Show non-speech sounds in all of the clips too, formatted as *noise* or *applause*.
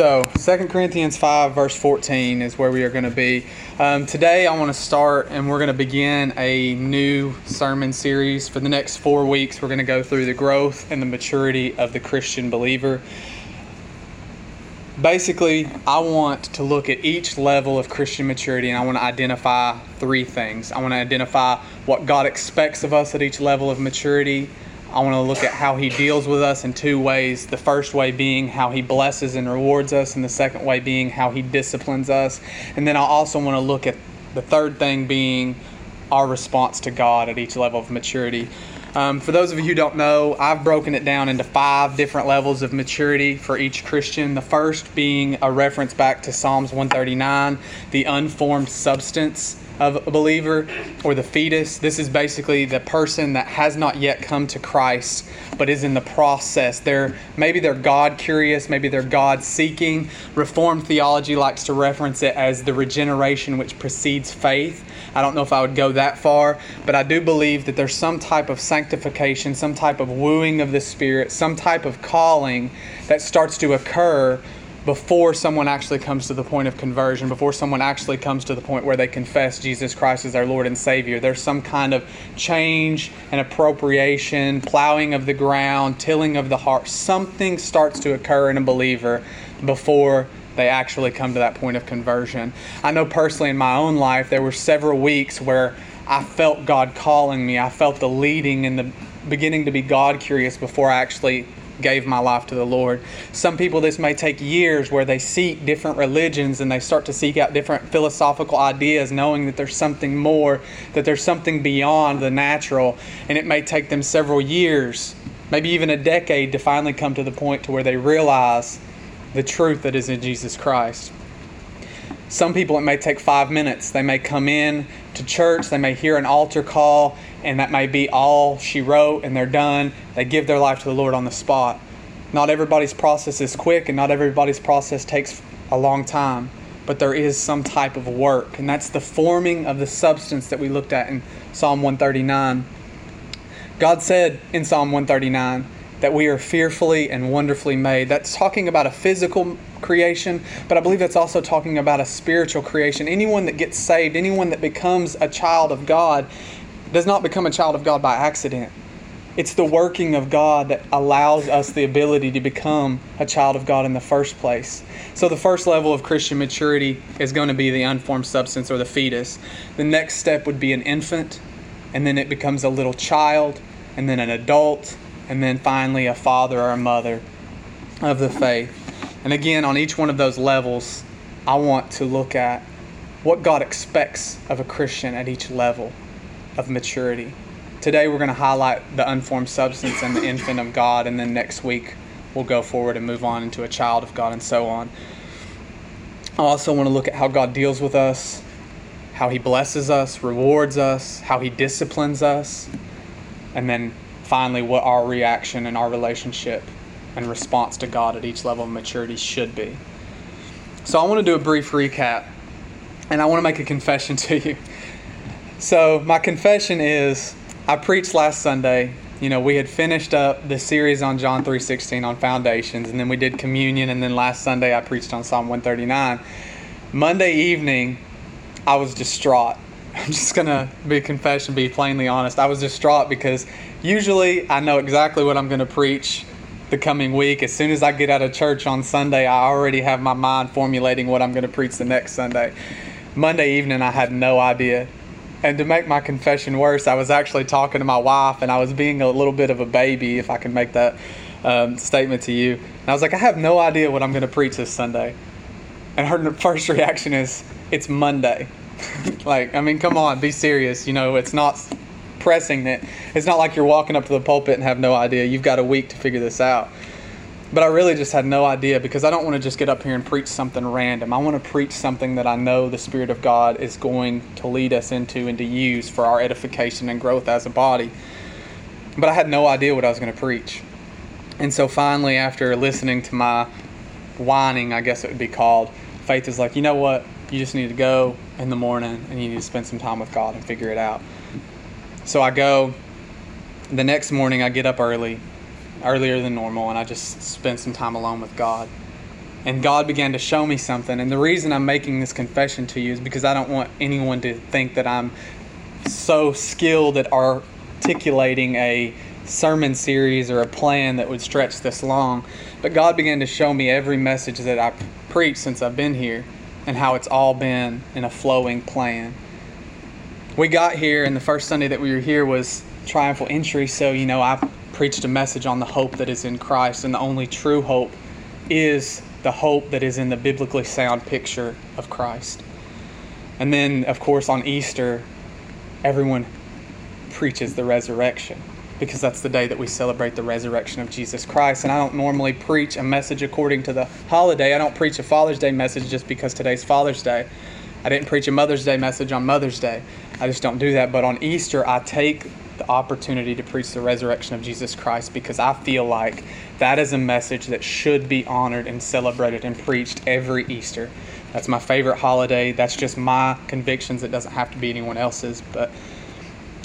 So, 2 Corinthians 5, verse 14 is where we are going to be. Um, today, I want to start and we're going to begin a new sermon series. For the next four weeks, we're going to go through the growth and the maturity of the Christian believer. Basically, I want to look at each level of Christian maturity and I want to identify three things. I want to identify what God expects of us at each level of maturity. I want to look at how he deals with us in two ways. The first way being how he blesses and rewards us, and the second way being how he disciplines us. And then I also want to look at the third thing being our response to God at each level of maturity. Um, for those of you who don't know, I've broken it down into five different levels of maturity for each Christian. The first being a reference back to Psalms 139, the unformed substance of a believer or the fetus. This is basically the person that has not yet come to Christ but is in the process. They're maybe they're God curious, maybe they're God seeking. Reformed theology likes to reference it as the regeneration which precedes faith. I don't know if I would go that far, but I do believe that there's some type of sanctification, some type of wooing of the Spirit, some type of calling that starts to occur before someone actually comes to the point of conversion, before someone actually comes to the point where they confess Jesus Christ as their Lord and Savior. There's some kind of change and appropriation, plowing of the ground, tilling of the heart. Something starts to occur in a believer before they actually come to that point of conversion. I know personally in my own life, there were several weeks where I felt God calling me. I felt the leading and the beginning to be God curious before I actually gave my life to the Lord. Some people, this may take years where they seek different religions and they start to seek out different philosophical ideas, knowing that there's something more, that there's something beyond the natural. And it may take them several years, maybe even a decade, to finally come to the point to where they realize the truth that is in Jesus Christ. Some people, it may take five minutes. They may come in to church, they may hear an altar call, and that may be all she wrote, and they're done. They give their life to the Lord on the spot. Not everybody's process is quick, and not everybody's process takes a long time, but there is some type of work, and that's the forming of the substance that we looked at in Psalm 139. God said in Psalm 139, that we are fearfully and wonderfully made. That's talking about a physical creation, but I believe that's also talking about a spiritual creation. Anyone that gets saved, anyone that becomes a child of God, does not become a child of God by accident. It's the working of God that allows us the ability to become a child of God in the first place. So, the first level of Christian maturity is going to be the unformed substance or the fetus. The next step would be an infant, and then it becomes a little child, and then an adult, and then finally a father or a mother of the faith. And again, on each one of those levels, I want to look at what God expects of a Christian at each level of maturity. Today, we're going to highlight the unformed substance and the infant of God, and then next week, we'll go forward and move on into a child of God and so on. I also want to look at how God deals with us, how He blesses us, rewards us, how He disciplines us, and then finally what our reaction and our relationship and response to God at each level of maturity should be. So I want to do a brief recap and I want to make a confession *laughs* to you. So my confession is I preached last Sunday. You know, we had finished up the series on John 3:16 on foundations and then we did communion and then last Sunday I preached on Psalm 139. Monday evening I was distraught. *laughs* I'm just going to be confession, be plainly honest. I was distraught because usually I know exactly what I'm going to preach the coming week. As soon as I get out of church on Sunday, I already have my mind formulating what I'm going to preach the next Sunday. Monday evening, I had no idea. And to make my confession worse, I was actually talking to my wife and I was being a little bit of a baby, if I can make that um, statement to you. And I was like, I have no idea what I'm going to preach this Sunday. And her first reaction is, It's Monday. *laughs* like, I mean, come on, be serious. You know, it's not pressing that it's not like you're walking up to the pulpit and have no idea. You've got a week to figure this out. But I really just had no idea because I don't want to just get up here and preach something random. I want to preach something that I know the Spirit of God is going to lead us into and to use for our edification and growth as a body. But I had no idea what I was going to preach. And so finally, after listening to my whining, I guess it would be called, Faith is like, you know what? You just need to go in the morning and you need to spend some time with God and figure it out. So I go. The next morning, I get up early, earlier than normal, and I just spent some time alone with God. and God began to show me something. And the reason I'm making this confession to you is because I don't want anyone to think that I'm so skilled at articulating a sermon series or a plan that would stretch this long. But God began to show me every message that I preached since I've been here and how it's all been in a flowing plan. We got here, and the first Sunday that we were here was triumphal entry, so you know, I preached a message on the hope that is in Christ, and the only true hope is the hope that is in the biblically sound picture of Christ. And then, of course, on Easter, everyone preaches the resurrection because that's the day that we celebrate the resurrection of Jesus Christ. And I don't normally preach a message according to the holiday. I don't preach a Father's Day message just because today's Father's Day. I didn't preach a Mother's Day message on Mother's Day. I just don't do that. But on Easter, I take the opportunity to preach the resurrection of Jesus Christ because I feel like that is a message that should be honored and celebrated and preached every Easter. That's my favorite holiday. That's just my convictions. It doesn't have to be anyone else's. But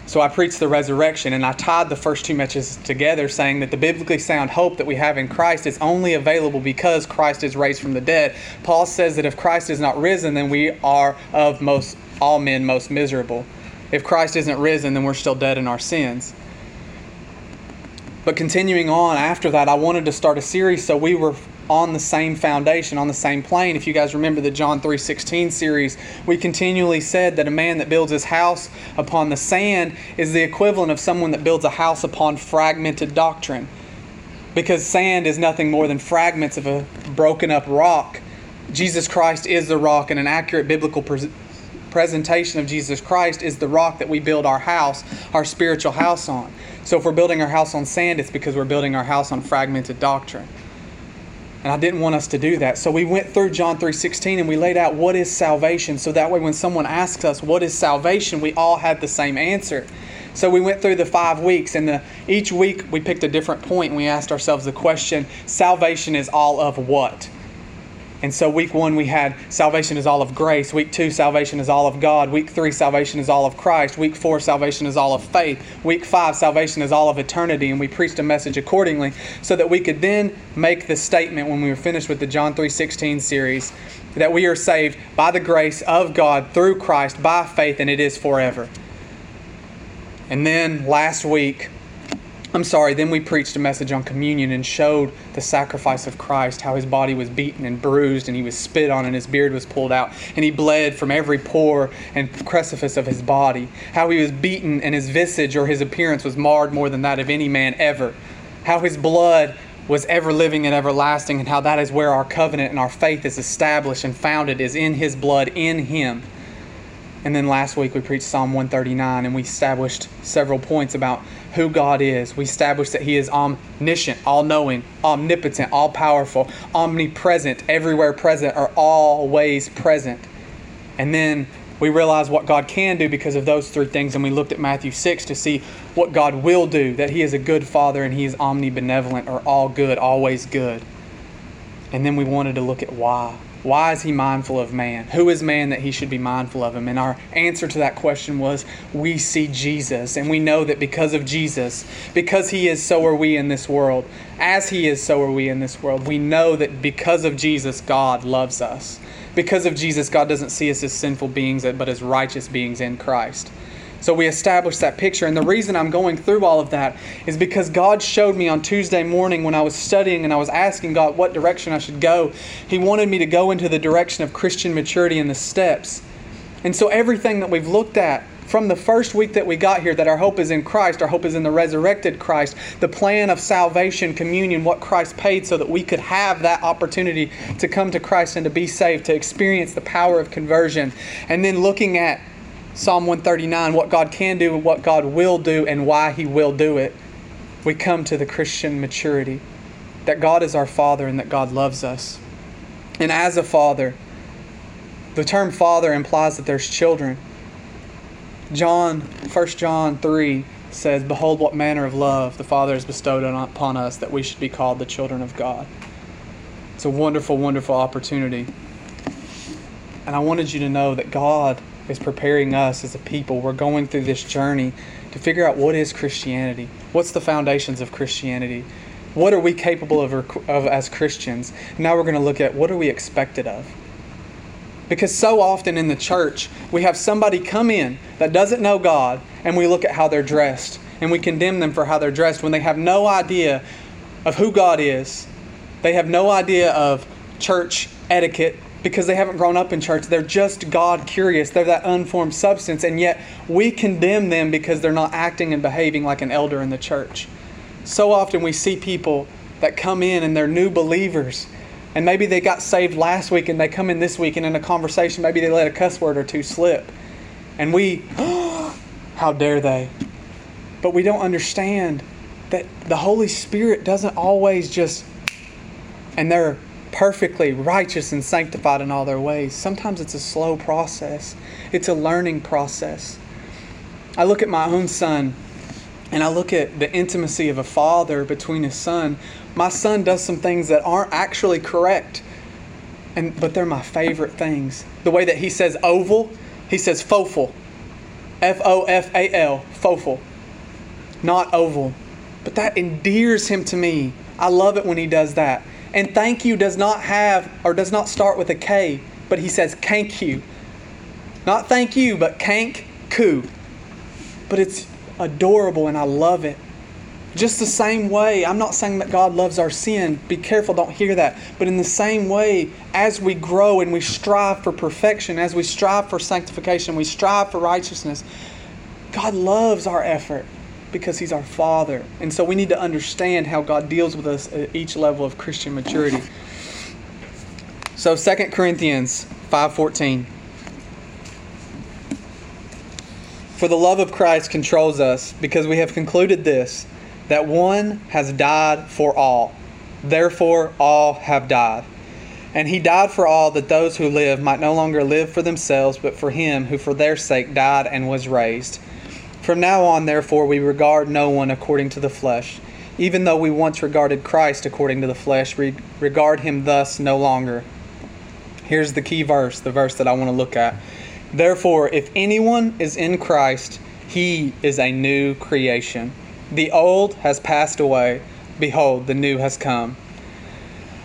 so I preached the resurrection and I tied the first two messages together, saying that the biblically sound hope that we have in Christ is only available because Christ is raised from the dead. Paul says that if Christ is not risen, then we are of most all men most miserable. If Christ isn't risen, then we're still dead in our sins. But continuing on after that, I wanted to start a series so we were on the same foundation, on the same plane. If you guys remember the John 3:16 series, we continually said that a man that builds his house upon the sand is the equivalent of someone that builds a house upon fragmented doctrine. Because sand is nothing more than fragments of a broken up rock. Jesus Christ is the rock, and an accurate biblical presentation of Jesus Christ is the rock that we build our house, our spiritual house on. So if we're building our house on sand, it's because we're building our house on fragmented doctrine. And I didn't want us to do that. So we went through John 3:16 and we laid out what is salvation. So that way when someone asks us what is salvation, we all had the same answer. So we went through the 5 weeks and the, each week we picked a different point and we asked ourselves the question, salvation is all of what? And so, week one, we had salvation is all of grace. Week two, salvation is all of God. Week three, salvation is all of Christ. Week four, salvation is all of faith. Week five, salvation is all of eternity. And we preached a message accordingly so that we could then make the statement when we were finished with the John 3:16 series that we are saved by the grace of God through Christ by faith, and it is forever. And then last week, I'm sorry, then we preached a message on communion and showed the sacrifice of Christ, how his body was beaten and bruised and he was spit on and his beard was pulled out and he bled from every pore and crucifix of his body, how he was beaten and his visage or his appearance was marred more than that of any man ever, how his blood was ever living and everlasting, and how that is where our covenant and our faith is established and founded is in his blood, in him. And then last week we preached Psalm 139 and we established several points about who God is. We established that He is omniscient, all knowing, omnipotent, all powerful, omnipresent, everywhere present, or always present. And then we realized what God can do because of those three things, and we looked at Matthew 6 to see what God will do that He is a good Father and He is omnibenevolent, or all good, always good. And then we wanted to look at why. Why is he mindful of man? Who is man that he should be mindful of him? And our answer to that question was we see Jesus. And we know that because of Jesus, because he is, so are we in this world. As he is, so are we in this world. We know that because of Jesus, God loves us. Because of Jesus, God doesn't see us as sinful beings, but as righteous beings in Christ. So we established that picture. And the reason I'm going through all of that is because God showed me on Tuesday morning when I was studying and I was asking God what direction I should go. He wanted me to go into the direction of Christian maturity and the steps. And so everything that we've looked at from the first week that we got here that our hope is in Christ, our hope is in the resurrected Christ, the plan of salvation, communion, what Christ paid so that we could have that opportunity to come to Christ and to be saved, to experience the power of conversion. And then looking at Psalm 139, what God can do, and what God will do, and why He will do it, we come to the Christian maturity that God is our Father and that God loves us. And as a father, the term father implies that there's children. John, 1 John 3 says, Behold, what manner of love the Father has bestowed upon us that we should be called the children of God. It's a wonderful, wonderful opportunity. And I wanted you to know that God is preparing us as a people. We're going through this journey to figure out what is Christianity. What's the foundations of Christianity? what are we capable of, of as Christians? Now we're going to look at what are we expected of. Because so often in the church, we have somebody come in that doesn't know God, and we look at how they're dressed, and we condemn them for how they're dressed when they have no idea of who God is. They have no idea of church etiquette because they haven't grown up in church. They're just God curious. They're that unformed substance, and yet we condemn them because they're not acting and behaving like an elder in the church. So often we see people that come in and they're new believers and maybe they got saved last week and they come in this week and in a conversation, maybe they let a cuss word or two slip. And we, *gasps* how dare they? But we don't understand that the Holy Spirit doesn't always just, and they're perfectly righteous and sanctified in all their ways. Sometimes it's a slow process, it's a learning process. I look at my own son and I look at the intimacy of a father between his son my son does some things that aren't actually correct. And but they're my favorite things. The way that he says oval, he says fofal. F O F A L, fofal. Not oval. But that endears him to me. I love it when he does that. And thank you does not have or does not start with a K, but he says kank you. Not thank you, but kank ku. But it's adorable and I love it. Just the same way, I'm not saying that God loves our sin. Be careful, don't hear that. But in the same way, as we grow and we strive for perfection, as we strive for sanctification, we strive for righteousness, God loves our effort because He's our Father. And so we need to understand how God deals with us at each level of Christian maturity. So 2 Corinthians 5:14 For the love of Christ controls us because we have concluded this that one has died for all. Therefore, all have died. And he died for all that those who live might no longer live for themselves, but for him who for their sake died and was raised. From now on, therefore, we regard no one according to the flesh. Even though we once regarded Christ according to the flesh, we regard him thus no longer. Here's the key verse, the verse that I want to look at. Therefore, if anyone is in Christ, he is a new creation. The old has passed away. Behold, the new has come.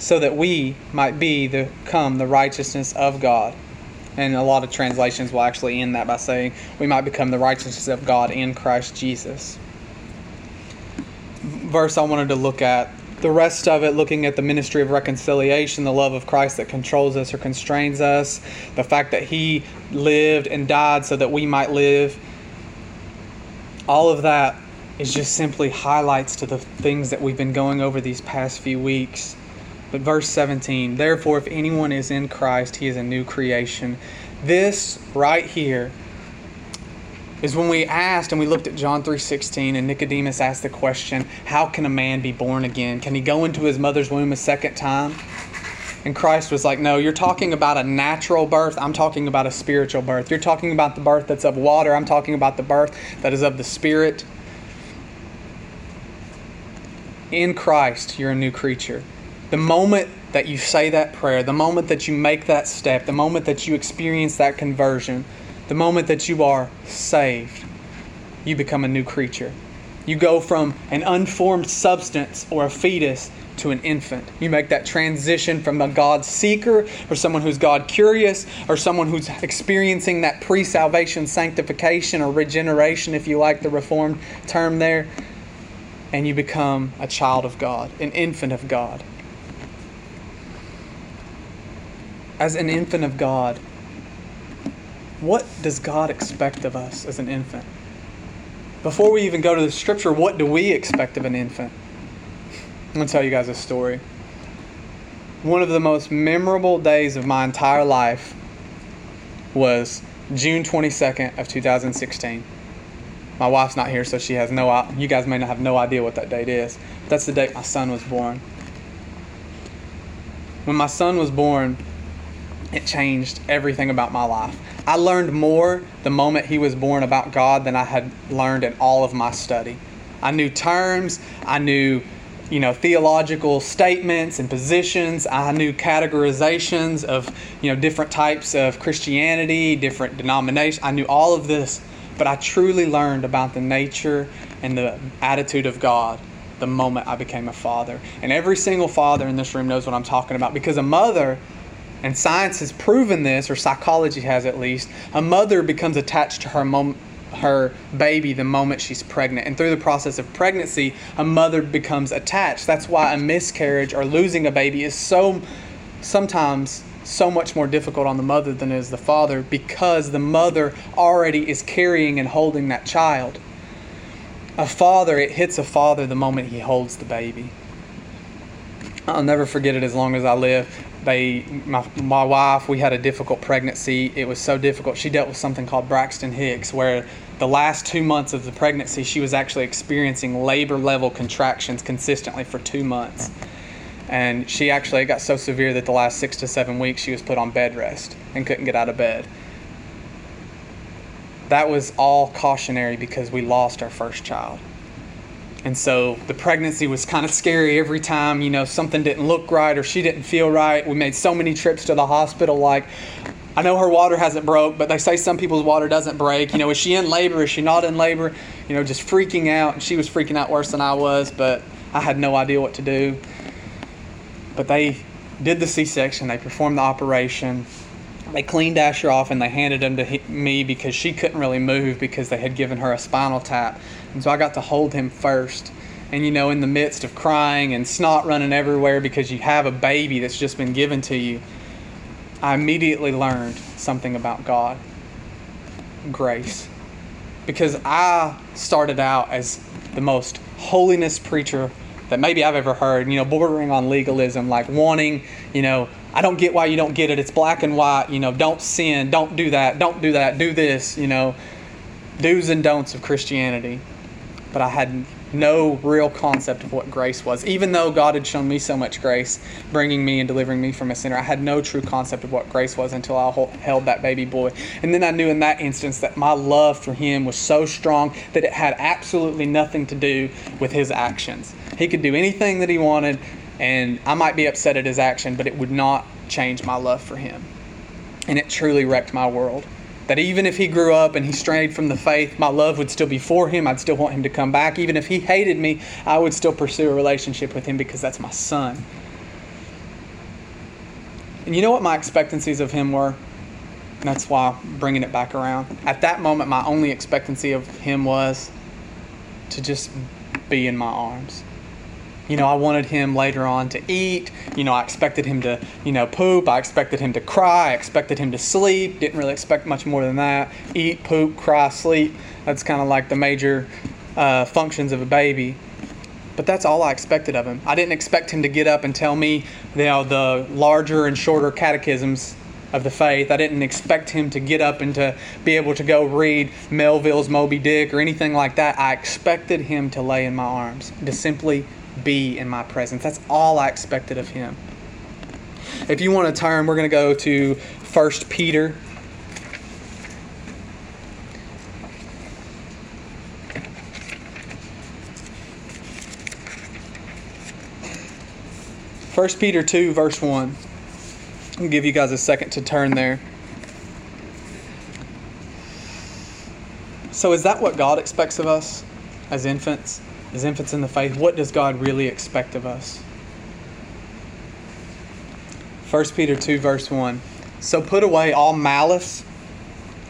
so that we might be the come the righteousness of God. And a lot of translations will actually end that by saying we might become the righteousness of God in Christ Jesus. Verse I wanted to look at the rest of it looking at the ministry of reconciliation, the love of Christ that controls us or constrains us, the fact that He lived and died so that we might live. All of that is just simply highlights to the things that we've been going over these past few weeks. But verse 17, therefore, if anyone is in Christ, he is a new creation. This right here is when we asked and we looked at John 3:16 and Nicodemus asked the question, how can a man be born again? Can he go into his mother's womb a second time? And Christ was like, No, you're talking about a natural birth. I'm talking about a spiritual birth. You're talking about the birth that's of water. I'm talking about the birth that is of the Spirit. In Christ, you're a new creature. The moment that you say that prayer, the moment that you make that step, the moment that you experience that conversion, the moment that you are saved, you become a new creature. You go from an unformed substance or a fetus to an infant. You make that transition from a God seeker or someone who's God curious or someone who's experiencing that pre salvation sanctification or regeneration, if you like the Reformed term there, and you become a child of God, an infant of God. As an infant of God, what does God expect of us as an infant? Before we even go to the scripture, what do we expect of an infant? I'm going to tell you guys a story. One of the most memorable days of my entire life was June 22nd of 2016. My wife's not here, so she has no. You guys may not have no idea what that date is. That's the date my son was born. When my son was born, it changed everything about my life. I learned more the moment he was born about God than I had learned in all of my study. I knew terms, I knew you know theological statements and positions. I knew categorizations of you know different types of Christianity, different denominations. I knew all of this, but I truly learned about the nature and the attitude of God the moment I became a father. And every single father in this room knows what I'm talking about because a mother and science has proven this, or psychology has at least, a mother becomes attached to her mom, her baby the moment she's pregnant. And through the process of pregnancy, a mother becomes attached. That's why a miscarriage or losing a baby is so sometimes so much more difficult on the mother than it is the father because the mother already is carrying and holding that child. A father, it hits a father the moment he holds the baby. I'll never forget it as long as I live they my, my wife we had a difficult pregnancy. It was so difficult. She dealt with something called Braxton Hicks where the last two months of the pregnancy she was actually experiencing labor level contractions consistently for two months. And she actually got so severe that the last six to seven weeks she was put on bed rest and couldn't get out of bed. That was all cautionary because we lost our first child and so the pregnancy was kind of scary every time, you know, something didn't look right or she didn't feel right. We made so many trips to the hospital like I know her water hasn't broke, but they say some people's water doesn't break. You know, is she in labor? Is she not in labor? You know, just freaking out. And she was freaking out worse than I was, but I had no idea what to do. But they did the C section, they performed the operation. They cleaned Asher off and they handed him to me because she couldn't really move because they had given her a spinal tap. And so I got to hold him first. And you know, in the midst of crying and snot running everywhere because you have a baby that's just been given to you, I immediately learned something about God grace. Because I started out as the most holiness preacher that maybe I've ever heard, you know, bordering on legalism, like wanting, you know, I don't get why you don't get it. It's black and white, you know, don't sin, don't do that, don't do that, do this, you know, do's and don'ts of Christianity but I had no real concept of what grace was. Even though God had shown me so much grace, bringing me and delivering me from a sinner, I had no true concept of what grace was until I held that baby boy. And then I knew in that instance that my love for him was so strong that it had absolutely nothing to do with his actions. He could do anything that he wanted, and I might be upset at his action, but it would not change my love for him. And it truly wrecked my world that even if he grew up and he strayed from the faith, my love would still be for him. I'd still want him to come back. Even if he hated me, I would still pursue a relationship with him because that's my son. And you know what my expectancies of him were? And that's why I'm bringing it back around. At that moment, my only expectancy of him was to just be in my arms. You know, I wanted him later on to eat. You know, I expected him to, you know, poop. I expected him to cry. I expected him to sleep. Didn't really expect much more than that. Eat, poop, cry, sleep. That's kind of like the major uh, functions of a baby. But that's all I expected of him. I didn't expect him to get up and tell me, you know, the larger and shorter catechisms of the faith. I didn't expect him to get up and to be able to go read Melville's Moby Dick or anything like that. I expected him to lay in my arms, to simply be in my presence. That's all I expected of him. If you want to turn, we're going to go to 1 Peter. First Peter 2, verse 1. I'll give you guys a second to turn there. So, is that what God expects of us as infants? As infants in the faith, what does God really expect of us? 1 Peter 2, verse 1. So put away all malice,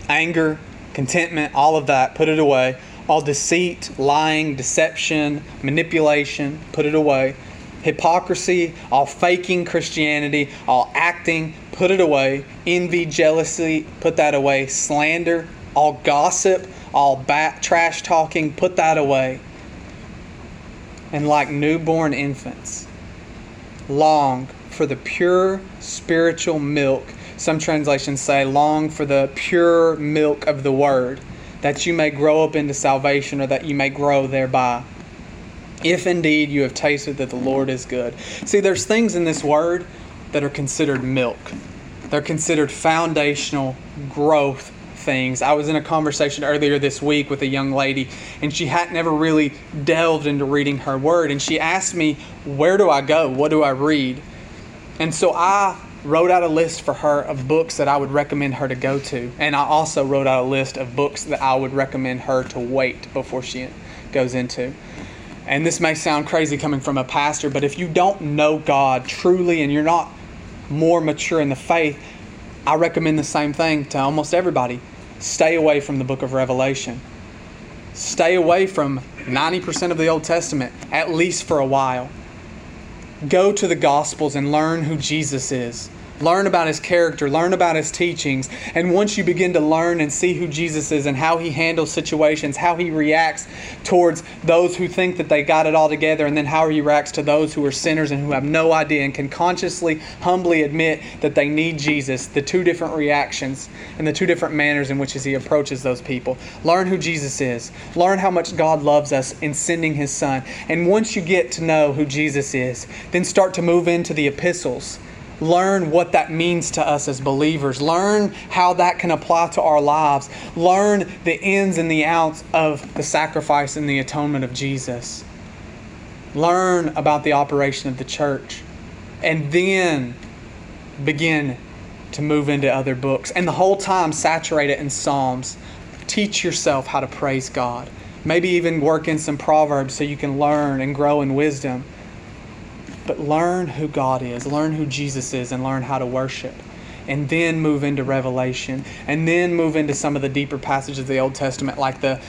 anger, contentment, all of that, put it away. All deceit, lying, deception, manipulation, put it away. Hypocrisy, all faking Christianity, all acting, put it away. Envy, jealousy, put that away. Slander, all gossip, all trash talking, put that away and like newborn infants, long for the pure spiritual milk. Some translations say, long for the pure milk of the word, that you may grow up into salvation or that you may grow thereby. If indeed you have tasted that the Lord is good. See, there's things in this word that are considered milk. They're considered foundational growth things. I was in a conversation earlier this week with a young lady, and she had never really delved into reading her word. And she asked me, Where do I go? What do I read? And so I wrote out a list for her of books that I would recommend her to go to. And I also wrote out a list of books that I would recommend her to wait before she goes into. And this may sound crazy coming from a pastor, but if you don't know God truly and you're not more mature in the faith, I recommend the same thing to almost everybody. Stay away from the book of Revelation. Stay away from 90% of the Old Testament, at least for a while. Go to the Gospels and learn who Jesus is. Learn about his character, learn about his teachings. And once you begin to learn and see who Jesus is and how he handles situations, how he reacts towards those who think that they got it all together, and then how he reacts to those who are sinners and who have no idea and can consciously, humbly admit that they need Jesus, the two different reactions and the two different manners in which he approaches those people. Learn who Jesus is. Learn how much God loves us in sending his son. And once you get to know who Jesus is, then start to move into the epistles learn what that means to us as believers, learn how that can apply to our lives, learn the ins and the outs of the sacrifice and the atonement of Jesus. Learn about the operation of the church, and then begin to move into other books. And the whole time, saturate it in Psalms. Teach yourself how to praise God. Maybe even work in some Proverbs so you can learn and grow in wisdom but learn who God is, learn who Jesus is, and learn how to worship. And then move into Revelation, and then move into some of the deeper passages of the Old Testament, like the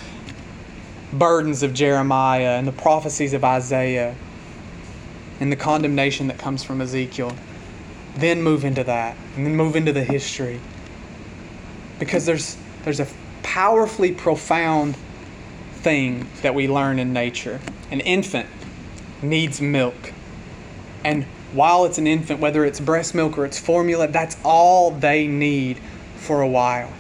burdens of Jeremiah and the prophecies of Isaiah and the condemnation that comes from Ezekiel. Then move into that, and then move into the history. Because there's, there's a powerfully profound thing that we learn in nature. An infant needs milk. And while it's an infant, whether it's breast milk or it's formula, that's all they need for a while.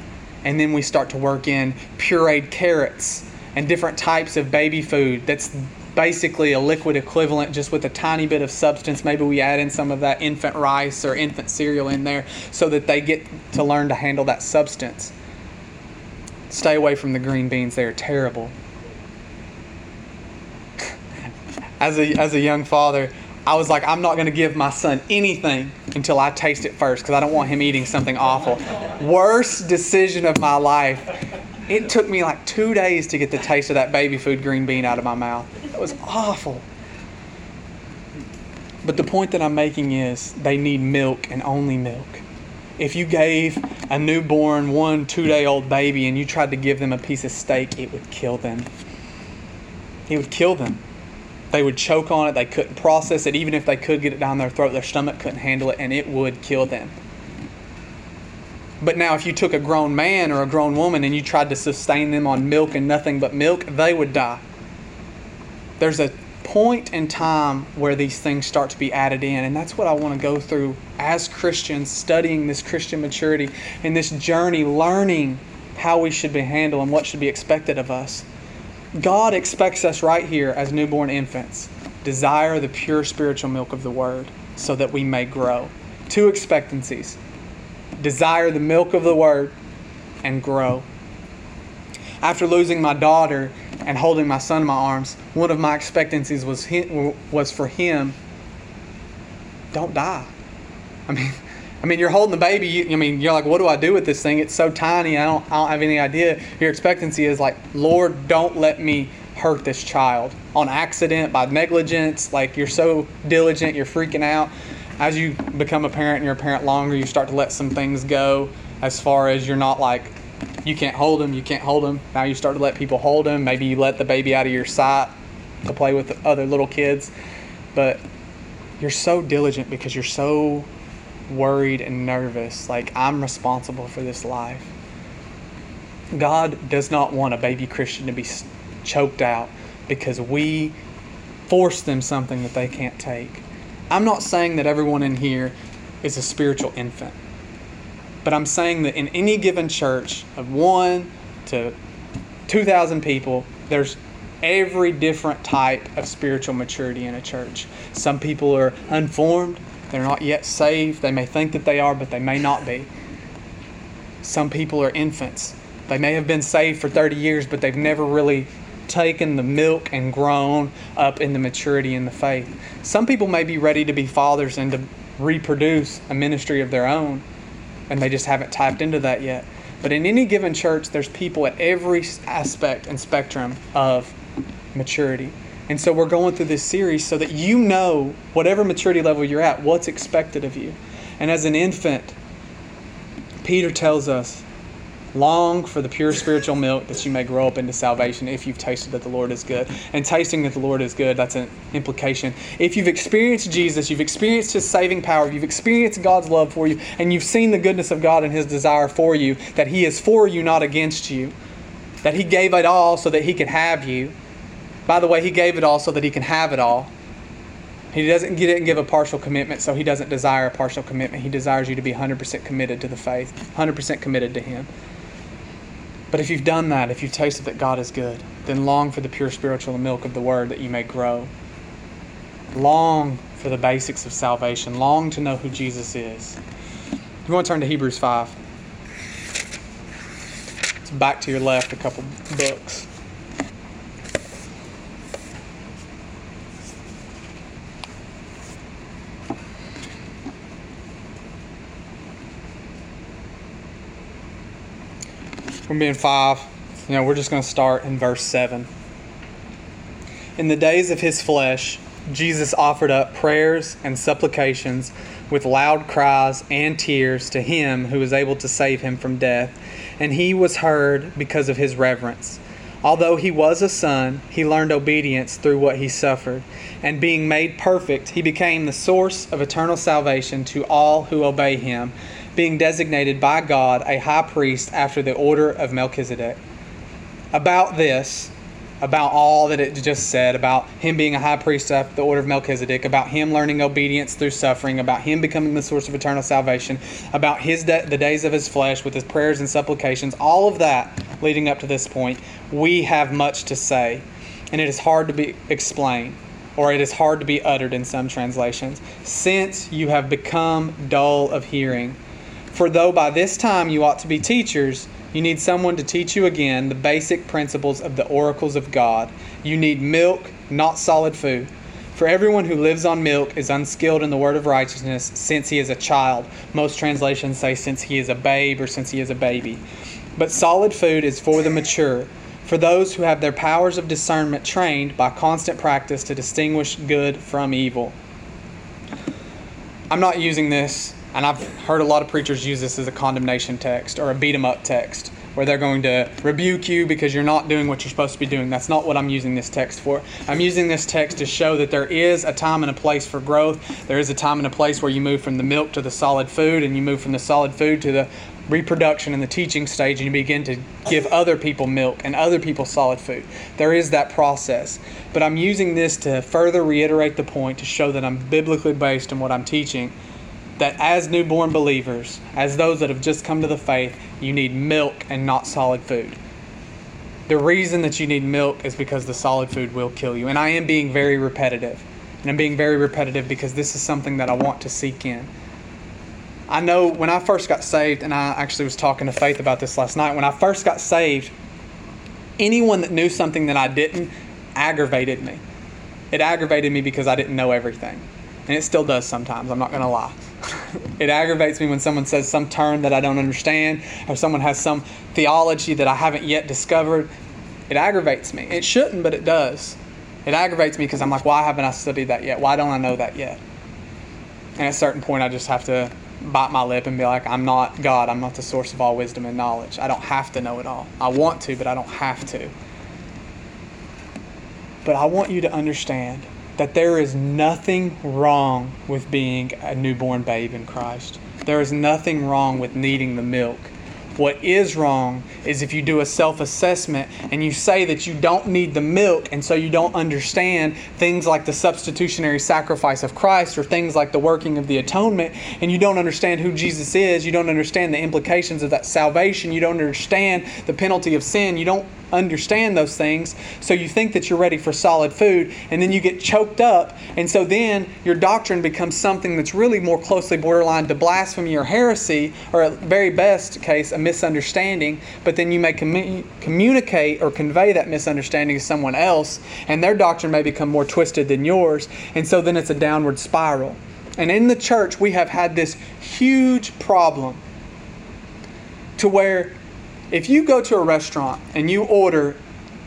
And then we start to work in pureed carrots and different types of baby food that's basically a liquid equivalent just with a tiny bit of substance. Maybe we add in some of that infant rice or infant cereal in there so that they get to learn to handle that substance. Stay away from the green beans, they are terrible. *laughs* As a, as a young father, I was like, I'm not going to give my son anything until I taste it first because I don't want him eating something awful. Worst decision of my life. It took me like two days to get the taste of that baby food green bean out of my mouth. It was awful. But the point that I'm making is they need milk and only milk. If you gave a newborn, one, two day old baby and you tried to give them a piece of steak, it would kill them. It would kill them. They would choke on it. They couldn't process it. Even if they could get it down their throat, their stomach couldn't handle it, and it would kill them. But now, if you took a grown man or a grown woman and you tried to sustain them on milk and nothing but milk, they would die. There's a point in time where these things start to be added in, and that's what I want to go through as Christians, studying this Christian maturity and this journey, learning how we should be handled and what should be expected of us. God expects us right here as newborn infants desire the pure spiritual milk of the Word so that we may grow. Two expectancies desire the milk of the Word and grow. After losing my daughter and holding my son in my arms, one of my expectancies was, was for him don't die. I mean, I mean, you're holding the baby. You, I mean, you're like, what do I do with this thing? It's so tiny. I don't, I don't have any idea. Your expectancy is like, Lord, don't let me hurt this child on accident, by negligence. Like, you're so diligent, you're freaking out. As you become a parent and you're a parent longer, you start to let some things go as far as you're not like, you can't hold them, you can't hold them. Now you start to let people hold them. Maybe you let the baby out of your sight to play with other little kids. But you're so diligent because you're so worried and nervous, like I'm responsible for this life. God does not want a baby Christian to be choked out because we force them something that they can't take. I'm not saying that everyone in here is a spiritual infant, but I'm saying that in any given church of one to 2,000 people, there's every different type of spiritual maturity in a church. Some people are unformed, they're not yet saved. They may think that they are, but they may not be. Some people are infants. They may have been saved for 30 years, but they've never really taken the milk and grown up in the maturity in the faith. Some people may be ready to be fathers and to reproduce a ministry of their own, and they just haven't tapped into that yet. But in any given church, there's people at every aspect and spectrum of maturity. And so we're going through this series so that you know, whatever maturity level you're at, what's expected of you. And as an infant, Peter tells us, long for the pure spiritual milk that you may grow up into salvation if you've tasted that the Lord is good. And tasting that the Lord is good, that's an implication. If you've experienced Jesus, you've experienced His saving power, you've experienced God's love for you, and you've seen the goodness of God and His desire for you, that He is for you, not against you, that He gave it all so that He could have you by the way, He gave it all so that He can have it all. He doesn't he didn't give a partial commitment, so He doesn't desire a partial commitment. He desires you to be 100% committed to the faith, 100% committed to Him. But if you've done that, if you've tasted that God is good, then long for the pure spiritual milk of the Word that you may grow. Long for the basics of salvation. Long to know who Jesus is. You want to turn to Hebrews 5. It's back to your left, a couple books. We're being five. You know, we're just going to start in verse 7. In the days of his flesh, Jesus offered up prayers and supplications with loud cries and tears to him who was able to save him from death, and he was heard because of his reverence. Although he was a son, he learned obedience through what he suffered, and being made perfect, he became the source of eternal salvation to all who obey him being designated by God a high priest after the order of Melchizedek. About this, about all that it just said, about him being a high priest after the order of Melchizedek, about him learning obedience through suffering, about him becoming the source of eternal salvation, about his de- the days of his flesh with his prayers and supplications, all of that leading up to this point, we have much to say, and it is hard to be explained or it is hard to be uttered in some translations, since you have become dull of hearing. For though by this time you ought to be teachers, you need someone to teach you again the basic principles of the oracles of God. You need milk, not solid food. For everyone who lives on milk is unskilled in the word of righteousness since he is a child. Most translations say since he is a babe or since he is a baby. But solid food is for the mature, for those who have their powers of discernment trained by constant practice to distinguish good from evil. I'm not using this and I've heard a lot of preachers use this as a condemnation text or a beat 'em up text where they're going to rebuke you because you're not doing what you're supposed to be doing. That's not what I'm using this text for. I'm using this text to show that there is a time and a place for growth. There is a time and a place where you move from the milk to the solid food, and you move from the solid food to the reproduction and the teaching stage, and you begin to give other people milk and other people solid food. There is that process. But I'm using this to further reiterate the point to show that I'm biblically based in what I'm teaching that as newborn believers, as those that have just come to the faith, you need milk and not solid food. The reason that you need milk is because the solid food will kill you. And I am being very repetitive. And I'm being very repetitive because this is something that I want to seek in. I know when I first got saved, and I actually was talking to Faith about this last night, when I first got saved, anyone that knew something that I didn't aggravated me. It aggravated me because I didn't know everything. And it still does sometimes, I'm not going to lie it aggravates me when someone says some term that I don't understand or someone has some theology that I haven't yet discovered. It aggravates me. It shouldn't, but it does. It aggravates me because I'm like, why haven't I studied that yet? Why don't I know that yet? And at a certain point, I just have to bite my lip and be like, I'm not God. I'm not the source of all wisdom and knowledge. I don't have to know it all. I want to, but I don't have to. But I want you to understand that there is nothing wrong with being a newborn babe in Christ. There is nothing wrong with needing the milk. What is wrong is if you do a self assessment and you say that you don't need the milk and so you don't understand things like the substitutionary sacrifice of Christ or things like the working of the atonement and you don't understand who Jesus is, you don't understand the implications of that salvation, you don't understand the penalty of sin, you don't understand those things. So you think that you're ready for solid food, and then you get choked up. And so then your doctrine becomes something that's really more closely borderline to blasphemy or heresy, or at very best case, a misunderstanding. But then you may commu- communicate or convey that misunderstanding to someone else, and their doctrine may become more twisted than yours. And so then it's a downward spiral. And in the church, we have had this huge problem to where if you go to a restaurant and you order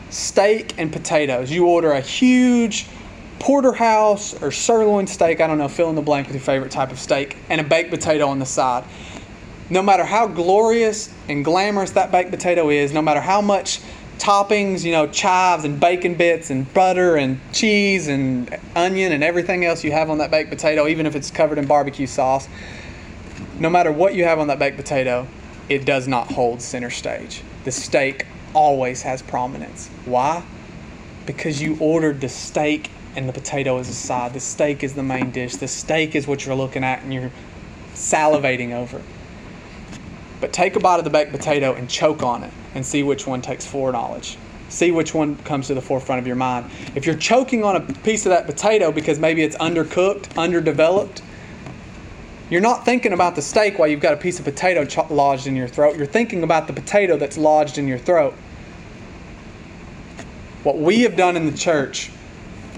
steak and potatoes, you order a huge porterhouse or sirloin steak, I don't know, fill in the blank with your favorite type of steak, and a baked potato on the side. No matter how glorious and glamorous that baked potato is, no matter how much toppings, you know, chives and bacon bits and butter and cheese and onion and everything else you have on that baked potato, even if it's covered in barbecue sauce, no matter what you have on that baked potato, it does not hold center stage. The steak always has prominence. Why? Because you ordered the steak and the potato as a side. The steak is the main dish. The steak is what you're looking at and you're salivating over. But take a bite of the baked potato and choke on it and see which one takes foreknowledge. See which one comes to the forefront of your mind. If you're choking on a piece of that potato because maybe it's undercooked, underdeveloped, you're not thinking about the steak while you've got a piece of potato lodged in your throat. You're thinking about the potato that's lodged in your throat. What we have done in the church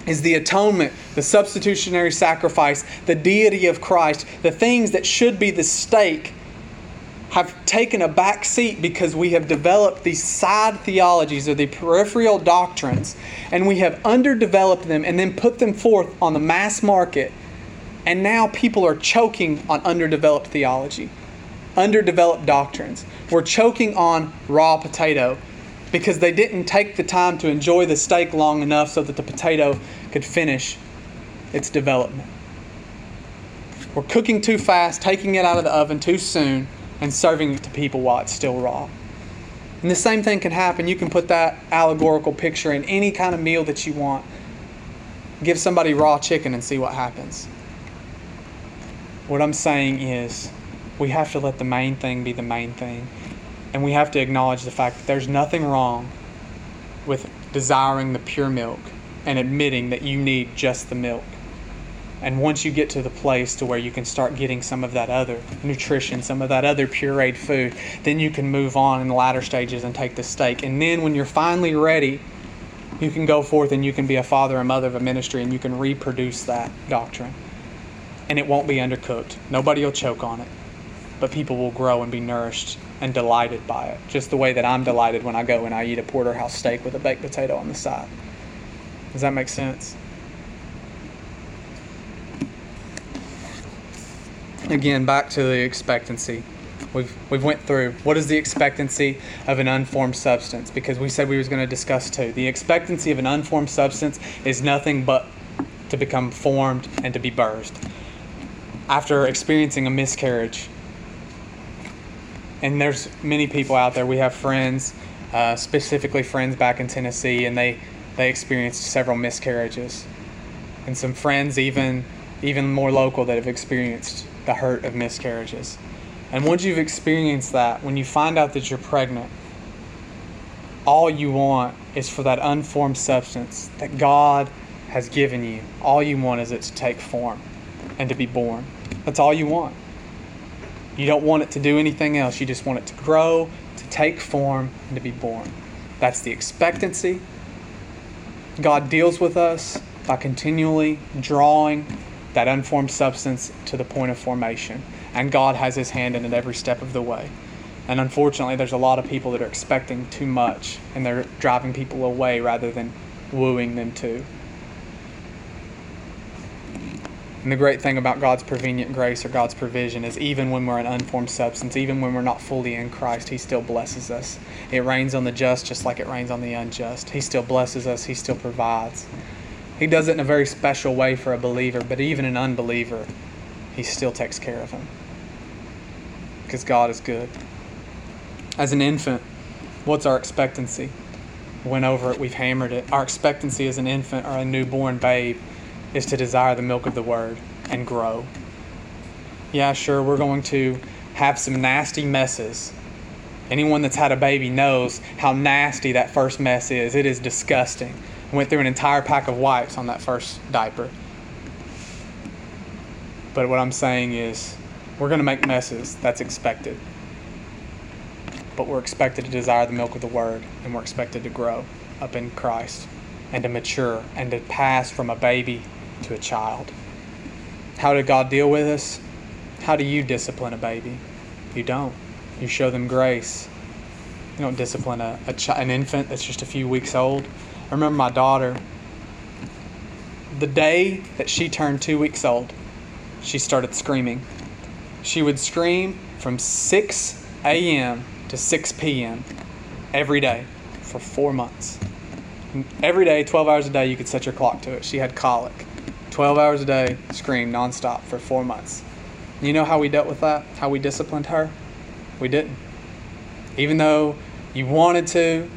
is the atonement, the substitutionary sacrifice, the deity of Christ, the things that should be the steak have taken a back seat because we have developed these side theologies or the peripheral doctrines and we have underdeveloped them and then put them forth on the mass market and now people are choking on underdeveloped theology, underdeveloped doctrines. We're choking on raw potato because they didn't take the time to enjoy the steak long enough so that the potato could finish its development. We're cooking too fast, taking it out of the oven too soon, and serving it to people while it's still raw. And the same thing can happen. You can put that allegorical picture in any kind of meal that you want. Give somebody raw chicken and see what happens. What I'm saying is, we have to let the main thing be the main thing. And we have to acknowledge the fact that there's nothing wrong with desiring the pure milk and admitting that you need just the milk. And once you get to the place to where you can start getting some of that other nutrition, some of that other pureed food, then you can move on in the latter stages and take the steak. And then when you're finally ready, you can go forth and you can be a father and mother of a ministry and you can reproduce that doctrine and it won't be undercooked. Nobody will choke on it, but people will grow and be nourished and delighted by it, just the way that I'm delighted when I go and I eat a porterhouse steak with a baked potato on the side. Does that make sense? Again, back to the expectancy. We've we've went through what is the expectancy of an unformed substance because we said we was going to discuss two. The expectancy of an unformed substance is nothing but to become formed and to be birthed after experiencing a miscarriage. And there's many people out there. We have friends, uh, specifically friends back in Tennessee, and they they experienced several miscarriages, and some friends even even more local that have experienced the hurt of miscarriages. And once you've experienced that, when you find out that you're pregnant, all you want is for that unformed substance that God has given you. All you want is it to take form and to be born. That's all you want. You don't want it to do anything else. You just want it to grow, to take form, and to be born. That's the expectancy. God deals with us by continually drawing that unformed substance to the point of formation. And God has His hand in it every step of the way. And unfortunately, there's a lot of people that are expecting too much and they're driving people away rather than wooing them to. And the great thing about God's prevenient grace or God's provision is even when we're an unformed substance, even when we're not fully in Christ, He still blesses us. It rains on the just just like it rains on the unjust. He still blesses us, He still provides. He does it in a very special way for a believer, but even an unbeliever, He still takes care of him. Because God is good. As an infant, what's our expectancy? went over it, we've hammered it. Our expectancy as an infant or a newborn babe is to desire the milk of the word and grow. Yeah, sure, we're going to have some nasty messes Anyone that's had a baby knows how nasty that first mess is. It is disgusting. I went through an entire pack of wipes on that first diaper. But what I'm saying is, we're going to make messes. That's expected. But we're expected to desire the milk of the Word, and we're expected to grow up in Christ and to mature and to pass from a baby to a child. How did God deal with us? How do you discipline a baby? You don't. You show them grace. You don't discipline a, a an infant that's just a few weeks old. I remember my daughter, the day that she turned two weeks old, she started screaming. She would scream from 6 a.m. to 6 p.m. every day for four months. Every day, 12 hours a day, you could set your clock to it. She had colic. 12 hours a day, scream nonstop for four months. You know how we dealt with that? How we disciplined her? We didn't. Even though you wanted to,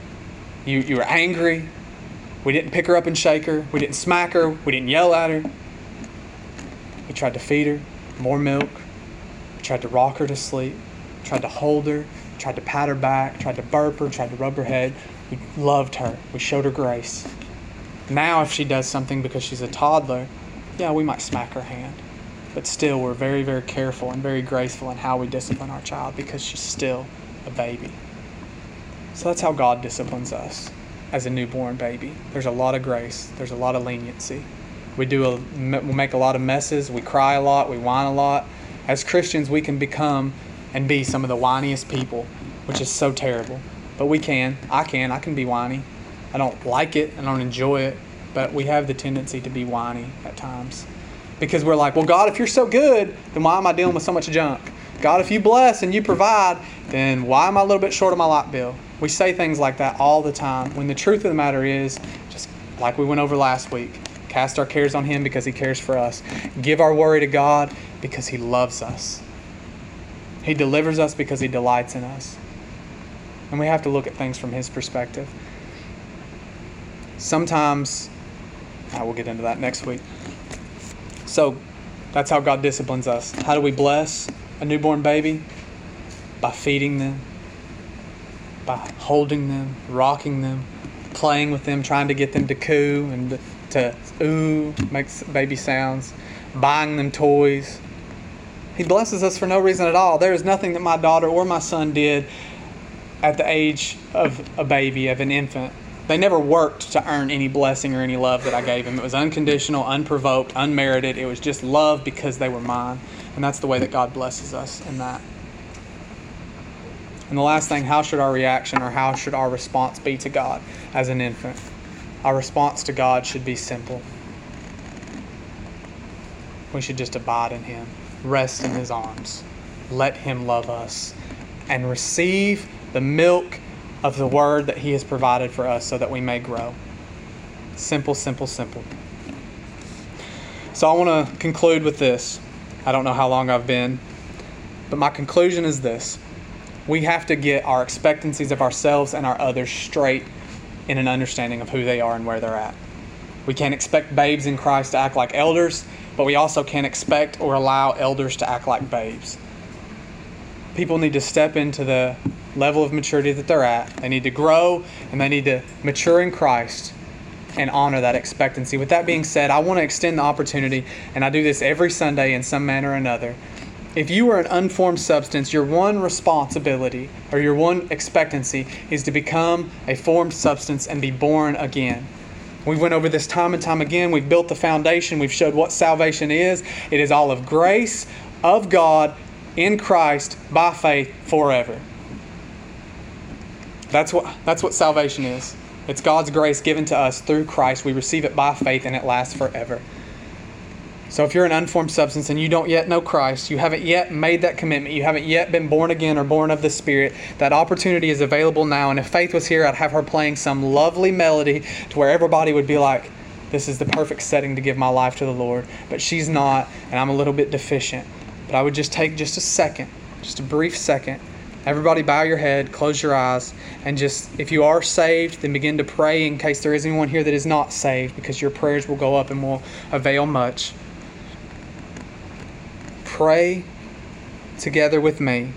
you, you were angry, we didn't pick her up and shake her, we didn't smack her, we didn't yell at her. We tried to feed her more milk, we tried to rock her to sleep, tried to hold her, tried to pat her back, tried to burp her, tried to rub her head. We loved her, we showed her grace. Now, if she does something because she's a toddler, yeah, we might smack her hand. But still, we're very, very careful and very graceful in how we discipline our child because she's still a baby. So that's how God disciplines us as a newborn baby. There's a lot of grace, there's a lot of leniency. We do a, we make a lot of messes, we cry a lot, we whine a lot. As Christians, we can become and be some of the whiniest people, which is so terrible. But we can. I can. I can be whiny. I don't like it. I don't enjoy it. But we have the tendency to be whiny at times. Because we're like, well, God, if you're so good, then why am I dealing with so much junk? God, if you bless and you provide, then why am I a little bit short of my light bill? We say things like that all the time when the truth of the matter is, just like we went over last week, cast our cares on Him because He cares for us. Give our worry to God because He loves us. He delivers us because He delights in us. And we have to look at things from His perspective. Sometimes, I will get into that next week. So, that's how God disciplines us. How do we bless a newborn baby? By feeding them, by holding them, rocking them, playing with them, trying to get them to coo and to ooh, makes baby sounds, buying them toys. He blesses us for no reason at all. There is nothing that my daughter or my son did at the age of a baby, of an infant. They never worked to earn any blessing or any love that I gave them. It was unconditional, unprovoked, unmerited. It was just love because they were mine. And that's the way that God blesses us in that. And the last thing, how should our reaction or how should our response be to God as an infant? Our response to God should be simple. We should just abide in Him, rest in His arms, let Him love us, and receive the milk of the Word that He has provided for us so that we may grow. Simple, simple, simple. So I want to conclude with this. I don't know how long I've been, but my conclusion is this we have to get our expectancies of ourselves and our others straight in an understanding of who they are and where they're at. We can't expect babes in Christ to act like elders, but we also can't expect or allow elders to act like babes. People need to step into the level of maturity that they're at. They need to grow and they need to mature in Christ and honor that expectancy. With that being said, I want to extend the opportunity, and I do this every Sunday in some manner or another, if you are an unformed substance, your one responsibility or your one expectancy is to become a formed substance and be born again. We went over this time and time again. We've built the foundation. We've showed what salvation is. It is all of grace of God in Christ by faith forever. That's what that's what salvation is. It's God's grace given to us through Christ. We receive it by faith and it lasts forever. So if you're an unformed substance and you don't yet know Christ, you haven't yet made that commitment, you haven't yet been born again or born of the Spirit, that opportunity is available now. And if Faith was here, I'd have her playing some lovely melody to where everybody would be like, this is the perfect setting to give my life to the Lord. But she's not, and I'm a little bit deficient. But I would just take just a second, just a brief second. Everybody bow your head, close your eyes, and just, if you are saved, then begin to pray in case there is anyone here that is not saved, because your prayers will go up and will avail much. Pray together with me.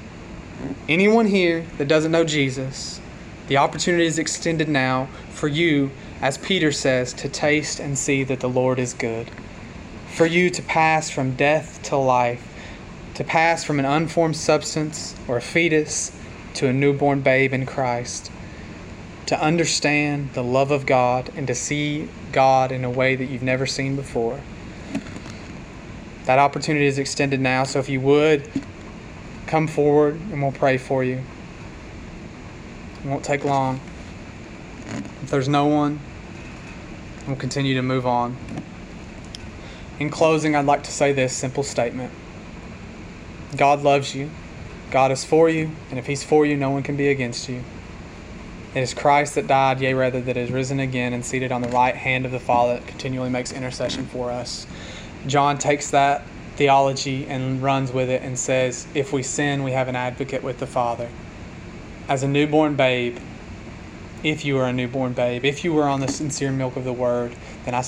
Anyone here that doesn't know Jesus, the opportunity is extended now for you, as Peter says, to taste and see that the Lord is good. For you to pass from death to life, to pass from an unformed substance or a fetus to a newborn babe in Christ, to understand the love of God and to see God in a way that you've never seen before. That opportunity is extended now, so if you would, come forward and we'll pray for you. It won't take long. If there's no one, we'll continue to move on. In closing, I'd like to say this simple statement God loves you, God is for you, and if He's for you, no one can be against you. It is Christ that died, yea, rather, that is risen again and seated on the right hand of the Father that continually makes intercession for us. John takes that theology and runs with it and says, if we sin, we have an advocate with the Father. As a newborn babe, if you are a newborn babe, if you were on the sincere milk of the Word, then I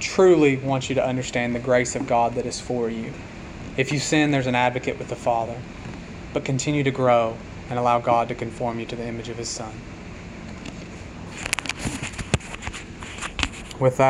truly want you to understand the grace of God that is for you. If you sin, there's an advocate with the Father. But continue to grow and allow God to conform you to the image of His Son. With that,